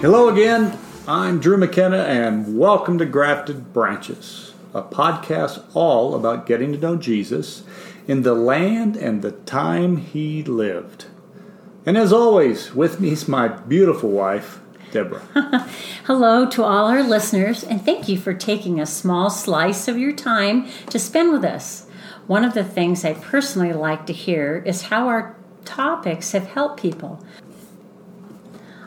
Hello again. I'm Drew McKenna, and welcome to Grafted Branches, a podcast all about getting to know Jesus in the land and the time he lived. And as always, with me is my beautiful wife, Deborah. Hello to all our listeners, and thank you for taking a small slice of your time to spend with us. One of the things I personally like to hear is how our topics have helped people.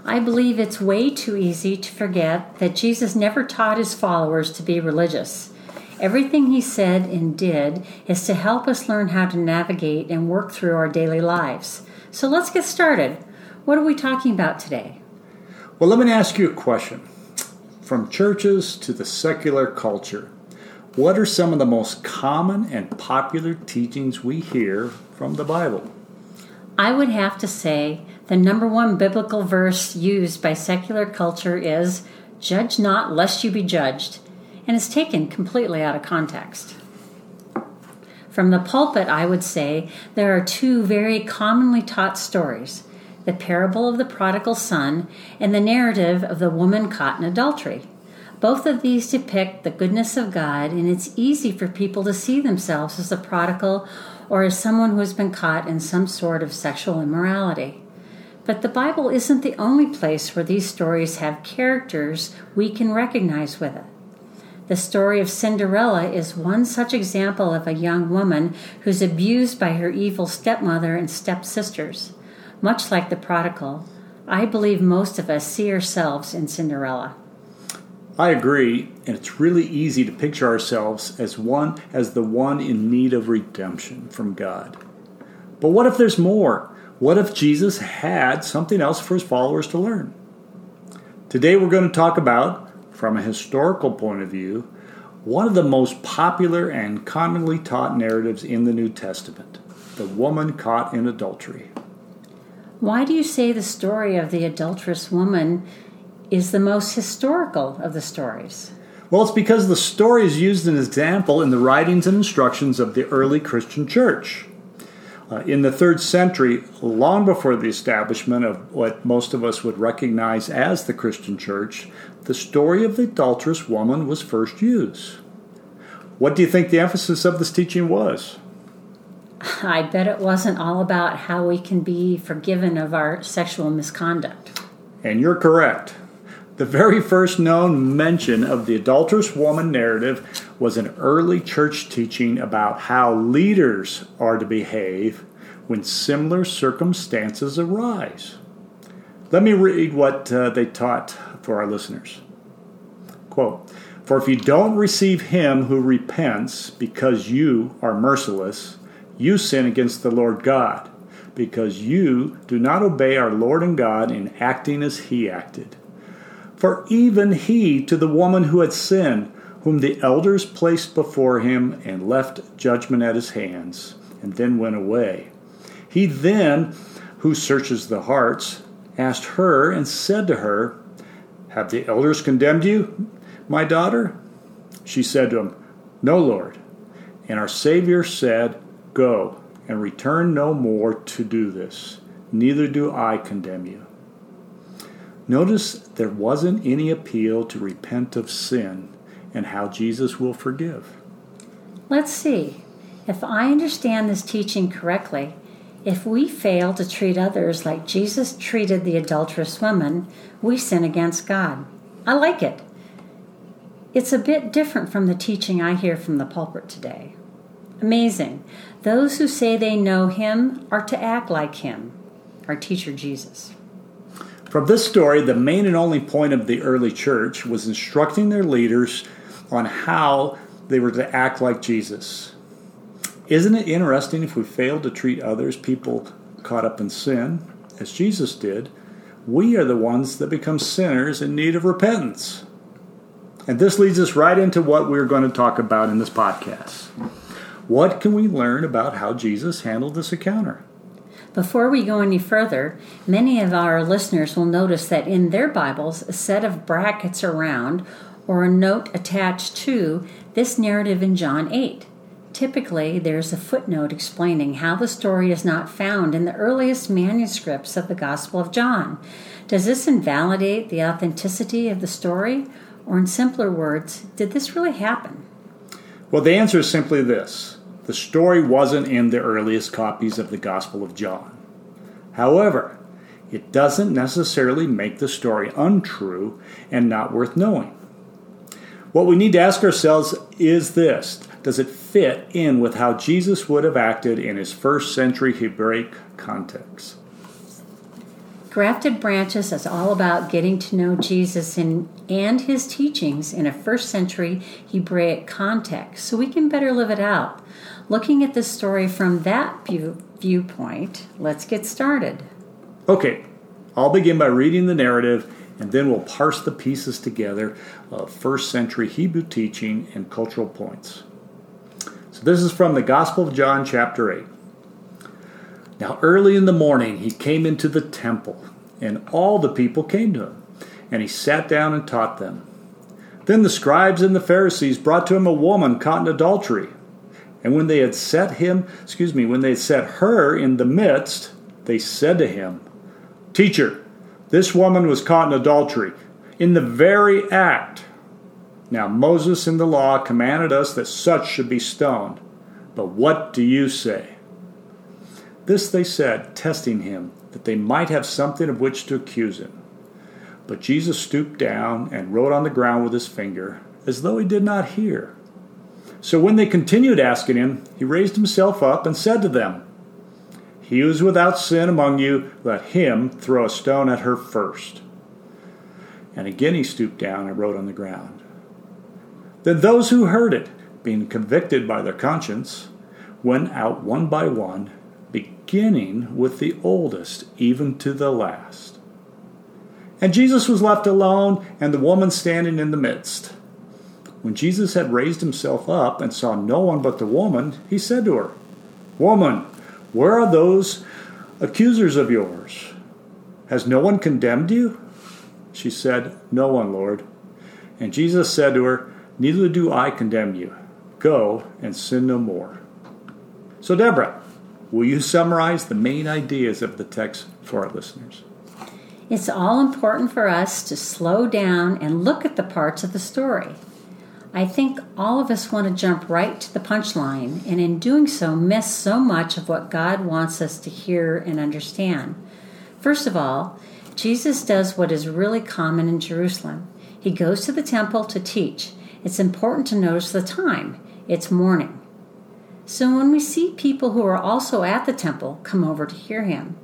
I believe it's way too easy to forget that Jesus never taught his followers to be religious. Everything he said and did is to help us learn how to navigate and work through our daily lives. So let's get started. What are we talking about today? Well, let me ask you a question. From churches to the secular culture, what are some of the most common and popular teachings we hear from the Bible? I would have to say the number one biblical verse used by secular culture is Judge not, lest you be judged, and is taken completely out of context. From the pulpit, I would say there are two very commonly taught stories the parable of the prodigal son and the narrative of the woman caught in adultery. Both of these depict the goodness of God, and it's easy for people to see themselves as a prodigal or as someone who has been caught in some sort of sexual immorality. But the Bible isn't the only place where these stories have characters we can recognize with it. The story of Cinderella is one such example of a young woman who's abused by her evil stepmother and stepsisters. Much like the prodigal, I believe most of us see ourselves in Cinderella. I agree, and it's really easy to picture ourselves as one as the one in need of redemption from God. But what if there's more? What if Jesus had something else for his followers to learn? Today we're going to talk about, from a historical point of view, one of the most popular and commonly taught narratives in the New Testament the woman caught in adultery. Why do you say the story of the adulterous woman is the most historical of the stories? Well, it's because the story is used as an example in the writings and instructions of the early Christian church. Uh, in the third century, long before the establishment of what most of us would recognize as the Christian church, the story of the adulterous woman was first used. What do you think the emphasis of this teaching was? I bet it wasn't all about how we can be forgiven of our sexual misconduct. And you're correct. The very first known mention of the adulterous woman narrative was an early church teaching about how leaders are to behave when similar circumstances arise. Let me read what uh, they taught for our listeners. Quote, For if you don't receive him who repents because you are merciless, you sin against the Lord God, because you do not obey our Lord and God in acting as he acted. For even he, to the woman who had sinned, whom the elders placed before him and left judgment at his hands, and then went away. He then, who searches the hearts, asked her and said to her, Have the elders condemned you, my daughter? She said to him, No, Lord. And our Savior said, Go and return no more to do this, neither do I condemn you. Notice there wasn't any appeal to repent of sin and how Jesus will forgive. Let's see. If I understand this teaching correctly, if we fail to treat others like Jesus treated the adulterous woman, we sin against God. I like it. It's a bit different from the teaching I hear from the pulpit today. Amazing. Those who say they know him are to act like him, our teacher Jesus. From this story, the main and only point of the early church was instructing their leaders on how they were to act like Jesus. Isn't it interesting if we fail to treat others, people caught up in sin, as Jesus did, we are the ones that become sinners in need of repentance. And this leads us right into what we're going to talk about in this podcast. What can we learn about how Jesus handled this encounter? Before we go any further, many of our listeners will notice that in their Bibles, a set of brackets around or a note attached to this narrative in John 8. Typically, there's a footnote explaining how the story is not found in the earliest manuscripts of the Gospel of John. Does this invalidate the authenticity of the story? Or, in simpler words, did this really happen? Well, the answer is simply this the story wasn't in the earliest copies of the Gospel of John. However, it doesn't necessarily make the story untrue and not worth knowing. What we need to ask ourselves is this Does it fit in with how Jesus would have acted in his first century Hebraic context? Grafted Branches is all about getting to know Jesus in, and his teachings in a first century Hebraic context so we can better live it out. Looking at this story from that view, viewpoint, let's get started. Okay, I'll begin by reading the narrative and then we'll parse the pieces together of first century Hebrew teaching and cultural points. So this is from the Gospel of John, chapter 8. Now, early in the morning, he came into the temple, and all the people came to him, and he sat down and taught them. Then the scribes and the Pharisees brought to him a woman caught in adultery. And when they had set him, excuse me, when they had set her in the midst, they said to him, Teacher, this woman was caught in adultery, in the very act. Now Moses in the law commanded us that such should be stoned. But what do you say? This they said, testing him, that they might have something of which to accuse him. But Jesus stooped down and wrote on the ground with his finger, as though he did not hear. So when they continued asking him, he raised himself up and said to them, He who is without sin among you, let him throw a stone at her first. And again he stooped down and wrote on the ground. Then those who heard it, being convicted by their conscience, went out one by one, beginning with the oldest, even to the last. And Jesus was left alone, and the woman standing in the midst. When Jesus had raised himself up and saw no one but the woman, he said to her, Woman, where are those accusers of yours? Has no one condemned you? She said, No one, Lord. And Jesus said to her, Neither do I condemn you. Go and sin no more. So, Deborah, will you summarize the main ideas of the text for our listeners? It's all important for us to slow down and look at the parts of the story. I think all of us want to jump right to the punchline, and in doing so, miss so much of what God wants us to hear and understand. First of all, Jesus does what is really common in Jerusalem. He goes to the temple to teach. It's important to notice the time. It's morning. So when we see people who are also at the temple come over to hear him,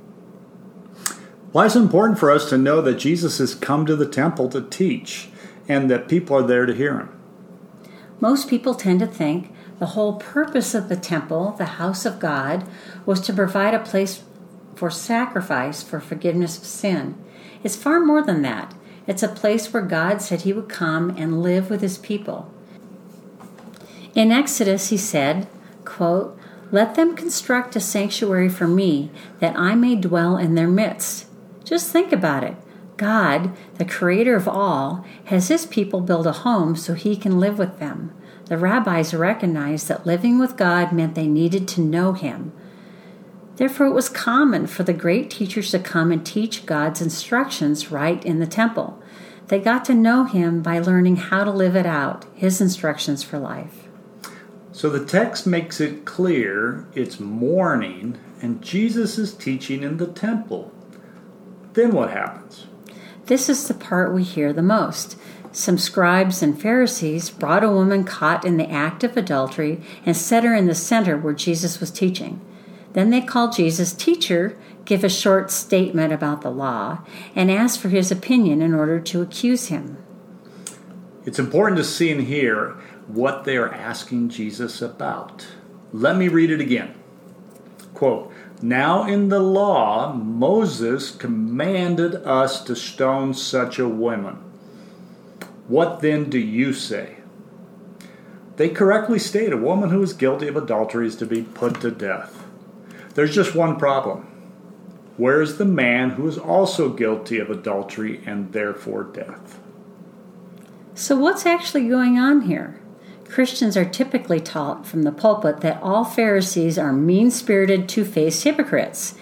Why is it important for us to know that Jesus has come to the temple to teach and that people are there to hear him? Most people tend to think the whole purpose of the temple, the house of God, was to provide a place for sacrifice for forgiveness of sin. It's far more than that. It's a place where God said he would come and live with his people. In Exodus, he said, quote, Let them construct a sanctuary for me, that I may dwell in their midst. Just think about it. God, the creator of all, has his people build a home so he can live with them. The rabbis recognized that living with God meant they needed to know him. Therefore, it was common for the great teachers to come and teach God's instructions right in the temple. They got to know him by learning how to live it out, his instructions for life. So the text makes it clear it's morning and Jesus is teaching in the temple. Then what happens? This is the part we hear the most. Some scribes and Pharisees brought a woman caught in the act of adultery and set her in the center where Jesus was teaching. Then they called Jesus teacher, give a short statement about the law, and asked for his opinion in order to accuse him. It's important to see and hear what they are asking Jesus about. Let me read it again. Quote, Now in the law, Moses commanded us to stone such a woman. What then do you say? They correctly state a woman who is guilty of adultery is to be put to death. There's just one problem. Where is the man who is also guilty of adultery and therefore death? So, what's actually going on here? Christians are typically taught from the pulpit that all Pharisees are mean spirited, two faced hypocrites.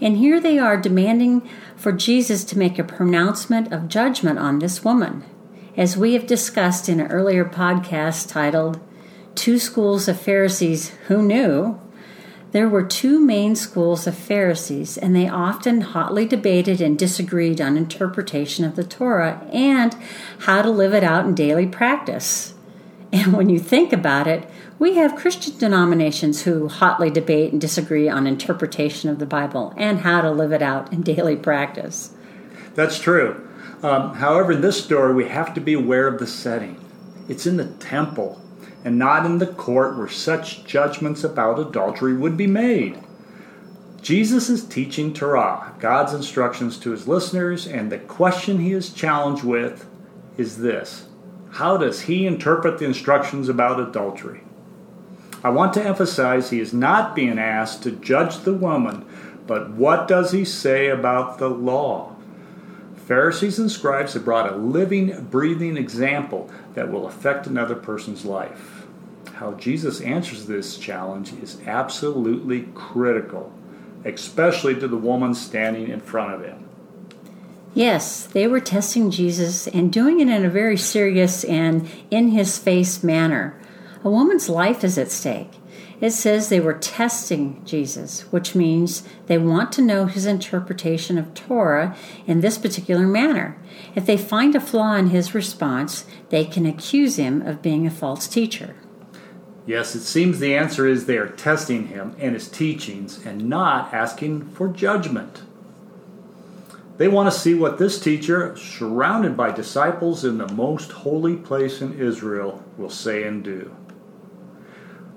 And here they are demanding for Jesus to make a pronouncement of judgment on this woman. As we have discussed in an earlier podcast titled Two Schools of Pharisees Who Knew, there were two main schools of Pharisees, and they often hotly debated and disagreed on interpretation of the Torah and how to live it out in daily practice. And when you think about it, we have Christian denominations who hotly debate and disagree on interpretation of the Bible and how to live it out in daily practice. That's true. Um, however, in this story, we have to be aware of the setting. It's in the temple and not in the court where such judgments about adultery would be made. Jesus is teaching Torah, God's instructions to his listeners, and the question he is challenged with is this How does he interpret the instructions about adultery? I want to emphasize he is not being asked to judge the woman, but what does he say about the law? Pharisees and scribes have brought a living, breathing example that will affect another person's life how Jesus answers this challenge is absolutely critical, especially to the woman standing in front of him. Yes, they were testing Jesus and doing it in a very serious and in his face manner. A woman's life is at stake. It says they were testing Jesus, which means they want to know his interpretation of Torah in this particular manner. If they find a flaw in his response, they can accuse him of being a false teacher. Yes, it seems the answer is they are testing him and his teachings and not asking for judgment. They want to see what this teacher, surrounded by disciples in the most holy place in Israel, will say and do.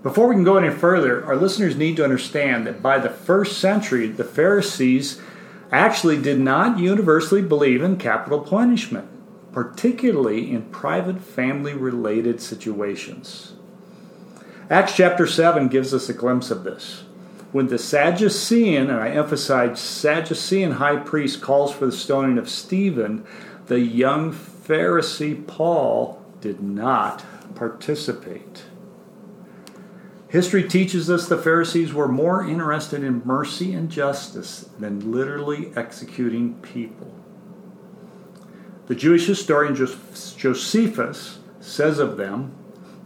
Before we can go any further, our listeners need to understand that by the first century, the Pharisees actually did not universally believe in capital punishment, particularly in private family related situations. Acts chapter 7 gives us a glimpse of this. When the Sadducean, and I emphasize Sadducean high priest, calls for the stoning of Stephen, the young Pharisee Paul did not participate. History teaches us the Pharisees were more interested in mercy and justice than literally executing people. The Jewish historian Josephus says of them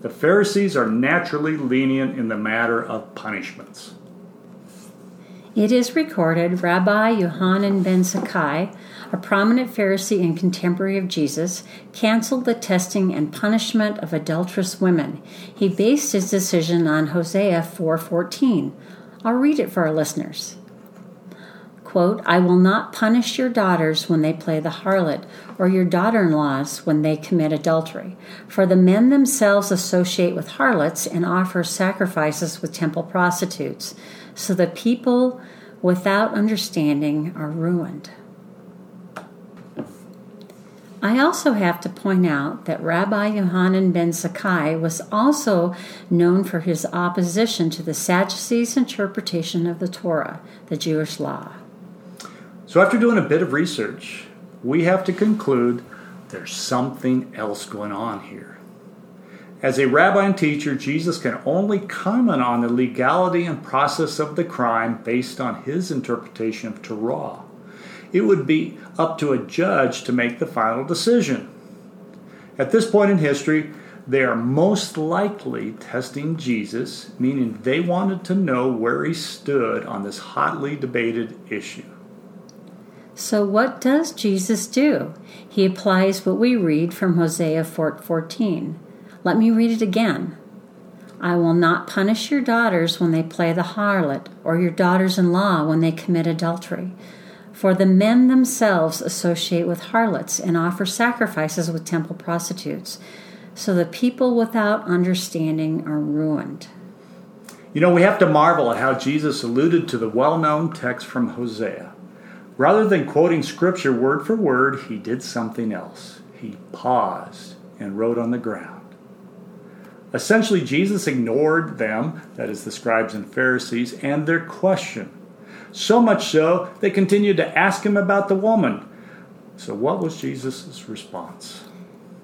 the Pharisees are naturally lenient in the matter of punishments. It is recorded Rabbi Yohanan ben Zakkai, a prominent Pharisee and contemporary of Jesus, canceled the testing and punishment of adulterous women. He based his decision on Hosea 4:14. I'll read it for our listeners quote, I will not punish your daughters when they play the harlot, or your daughter in laws when they commit adultery. For the men themselves associate with harlots and offer sacrifices with temple prostitutes. So the people without understanding are ruined. I also have to point out that Rabbi Yohanan ben Zakkai was also known for his opposition to the Sadducees' interpretation of the Torah, the Jewish law. So, after doing a bit of research, we have to conclude there's something else going on here. As a rabbi and teacher, Jesus can only comment on the legality and process of the crime based on his interpretation of Torah. It would be up to a judge to make the final decision. At this point in history, they are most likely testing Jesus, meaning they wanted to know where he stood on this hotly debated issue. So, what does Jesus do? He applies what we read from Hosea 14. Let me read it again. I will not punish your daughters when they play the harlot, or your daughters in law when they commit adultery. For the men themselves associate with harlots and offer sacrifices with temple prostitutes. So the people without understanding are ruined. You know, we have to marvel at how Jesus alluded to the well known text from Hosea. Rather than quoting scripture word for word, he did something else. He paused and wrote on the ground. Essentially, Jesus ignored them, that is, the scribes and Pharisees, and their question. So much so, they continued to ask him about the woman. So, what was Jesus' response?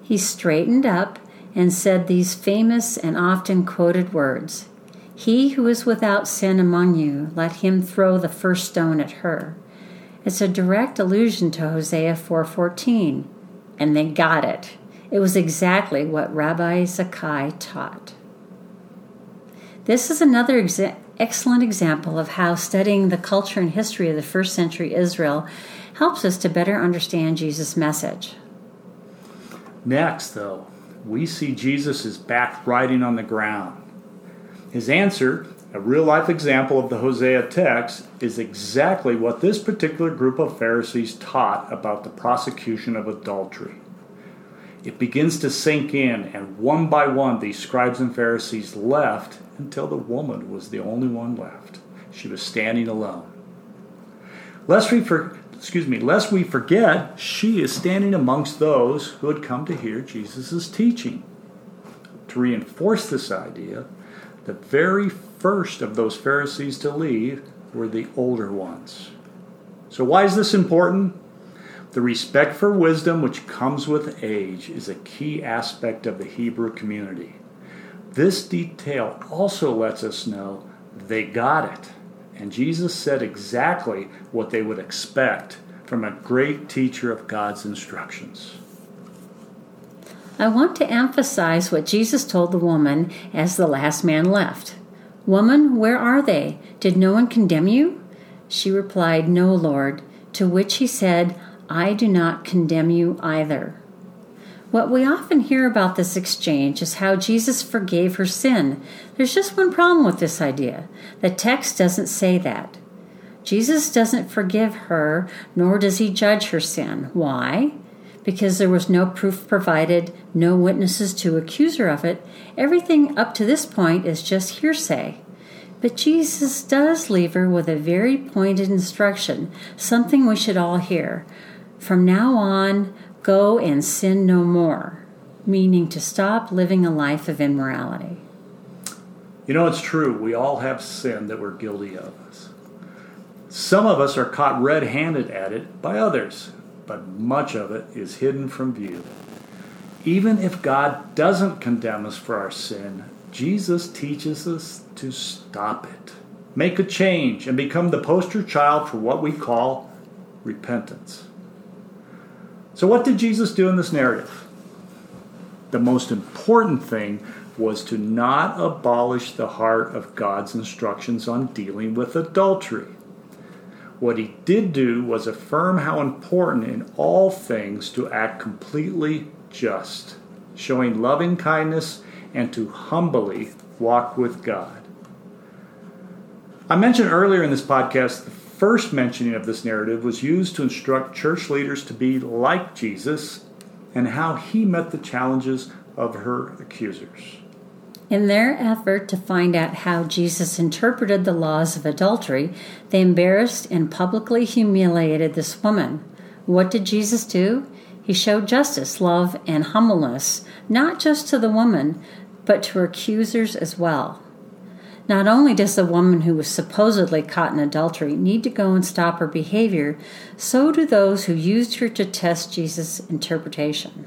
He straightened up and said these famous and often quoted words He who is without sin among you, let him throw the first stone at her. It's a direct allusion to Hosea 4:14, and they got it. It was exactly what Rabbi Zakkai taught. This is another exa- excellent example of how studying the culture and history of the first century Israel helps us to better understand Jesus' message. Next, though, we see Jesus back riding on the ground. His answer, a real life example of the Hosea text, is exactly what this particular group of Pharisees taught about the prosecution of adultery. It begins to sink in, and one by one, these scribes and Pharisees left until the woman was the only one left. She was standing alone. Lest we, for, excuse me, lest we forget, she is standing amongst those who had come to hear Jesus' teaching. To reinforce this idea, the very first of those Pharisees to leave were the older ones. So, why is this important? The respect for wisdom which comes with age is a key aspect of the Hebrew community. This detail also lets us know they got it, and Jesus said exactly what they would expect from a great teacher of God's instructions. I want to emphasize what Jesus told the woman as the last man left. Woman, where are they? Did no one condemn you? She replied, No, Lord. To which he said, I do not condemn you either. What we often hear about this exchange is how Jesus forgave her sin. There's just one problem with this idea. The text doesn't say that. Jesus doesn't forgive her, nor does he judge her sin. Why? Because there was no proof provided, no witnesses to accuse her of it. Everything up to this point is just hearsay. But Jesus does leave her with a very pointed instruction, something we should all hear. From now on, go and sin no more, meaning to stop living a life of immorality. You know, it's true. We all have sin that we're guilty of. Some of us are caught red handed at it by others, but much of it is hidden from view. Even if God doesn't condemn us for our sin, Jesus teaches us to stop it, make a change, and become the poster child for what we call repentance. So, what did Jesus do in this narrative? The most important thing was to not abolish the heart of God's instructions on dealing with adultery. What he did do was affirm how important in all things to act completely just, showing loving kindness and to humbly walk with God. I mentioned earlier in this podcast first mentioning of this narrative was used to instruct church leaders to be like Jesus and how he met the challenges of her accusers. In their effort to find out how Jesus interpreted the laws of adultery, they embarrassed and publicly humiliated this woman. What did Jesus do? He showed justice, love, and humbleness, not just to the woman, but to her accusers as well. Not only does the woman who was supposedly caught in adultery need to go and stop her behavior, so do those who used her to test Jesus' interpretation.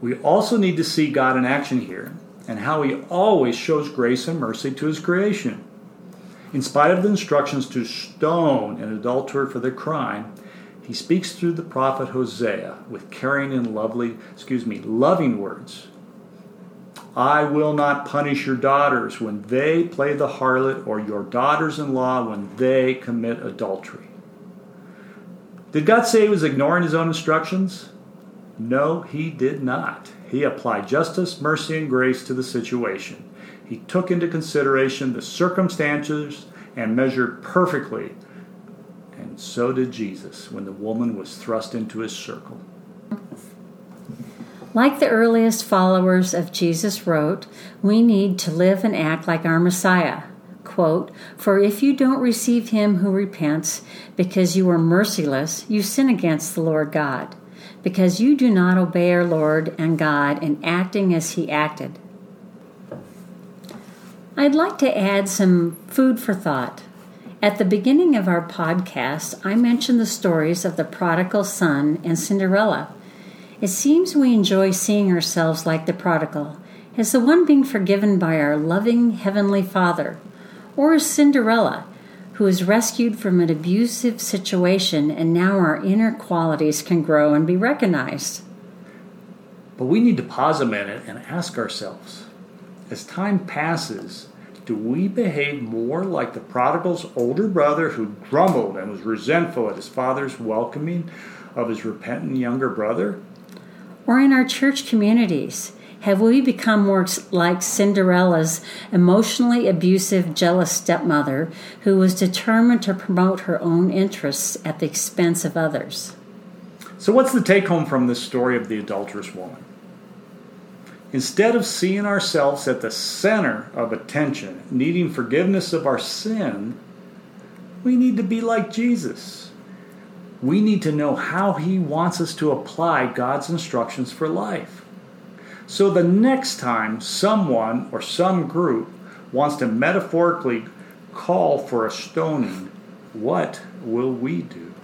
We also need to see God in action here and how he always shows grace and mercy to his creation. In spite of the instructions to stone an adulterer for their crime, he speaks through the prophet Hosea with caring and lovely, excuse me, loving words. I will not punish your daughters when they play the harlot or your daughters-in-law when they commit adultery. Did God say he was ignoring his own instructions? No, he did not. He applied justice, mercy, and grace to the situation. He took into consideration the circumstances and measured perfectly. And so did Jesus when the woman was thrust into his circle. Like the earliest followers of Jesus wrote, we need to live and act like our Messiah. Quote, For if you don't receive him who repents because you are merciless, you sin against the Lord God because you do not obey our Lord and God in acting as He acted. I'd like to add some food for thought. At the beginning of our podcast, I mentioned the stories of the prodigal son and Cinderella. It seems we enjoy seeing ourselves like the prodigal, as the one being forgiven by our loving Heavenly Father, or as Cinderella, who is rescued from an abusive situation and now our inner qualities can grow and be recognized. But we need to pause a minute and ask ourselves as time passes, do we behave more like the prodigal's older brother who grumbled and was resentful at his father's welcoming of his repentant younger brother? Or in our church communities, have we become more like Cinderella's emotionally abusive, jealous stepmother who was determined to promote her own interests at the expense of others? So, what's the take home from this story of the adulterous woman? Instead of seeing ourselves at the center of attention, needing forgiveness of our sin, we need to be like Jesus. We need to know how He wants us to apply God's instructions for life. So the next time someone or some group wants to metaphorically call for a stoning, what will we do?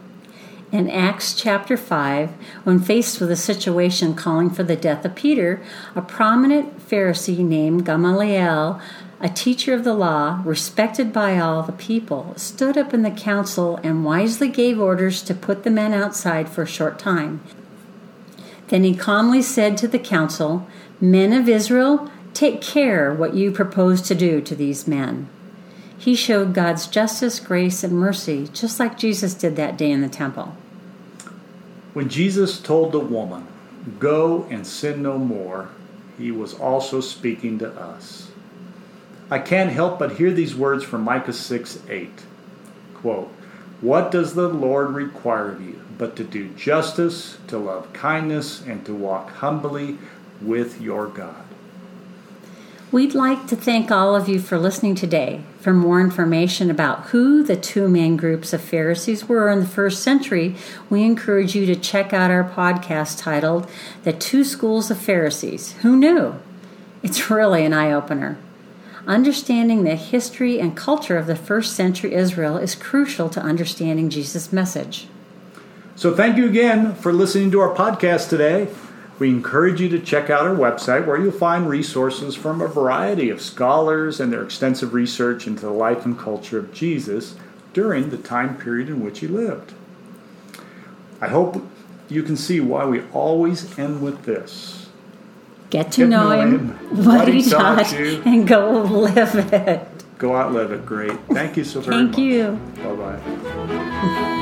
In Acts chapter 5, when faced with a situation calling for the death of Peter, a prominent Pharisee named Gamaliel, a teacher of the law, respected by all the people, stood up in the council and wisely gave orders to put the men outside for a short time. Then he calmly said to the council, Men of Israel, take care what you propose to do to these men. He showed God's justice, grace, and mercy, just like Jesus did that day in the temple. When Jesus told the woman, Go and sin no more, he was also speaking to us. I can't help but hear these words from Micah 6 8. Quote, What does the Lord require of you but to do justice, to love kindness, and to walk humbly with your God. We'd like to thank all of you for listening today. For more information about who the two main groups of Pharisees were in the first century, we encourage you to check out our podcast titled The Two Schools of Pharisees. Who knew? It's really an eye opener. Understanding the history and culture of the first century Israel is crucial to understanding Jesus' message. So, thank you again for listening to our podcast today. We encourage you to check out our website where you'll find resources from a variety of scholars and their extensive research into the life and culture of Jesus during the time period in which he lived. I hope you can see why we always end with this. Get to, Get know, know, him, what he taught, you, and go live it. Go out live it. Great. Thank you so very Thank much. Thank you. Bye bye.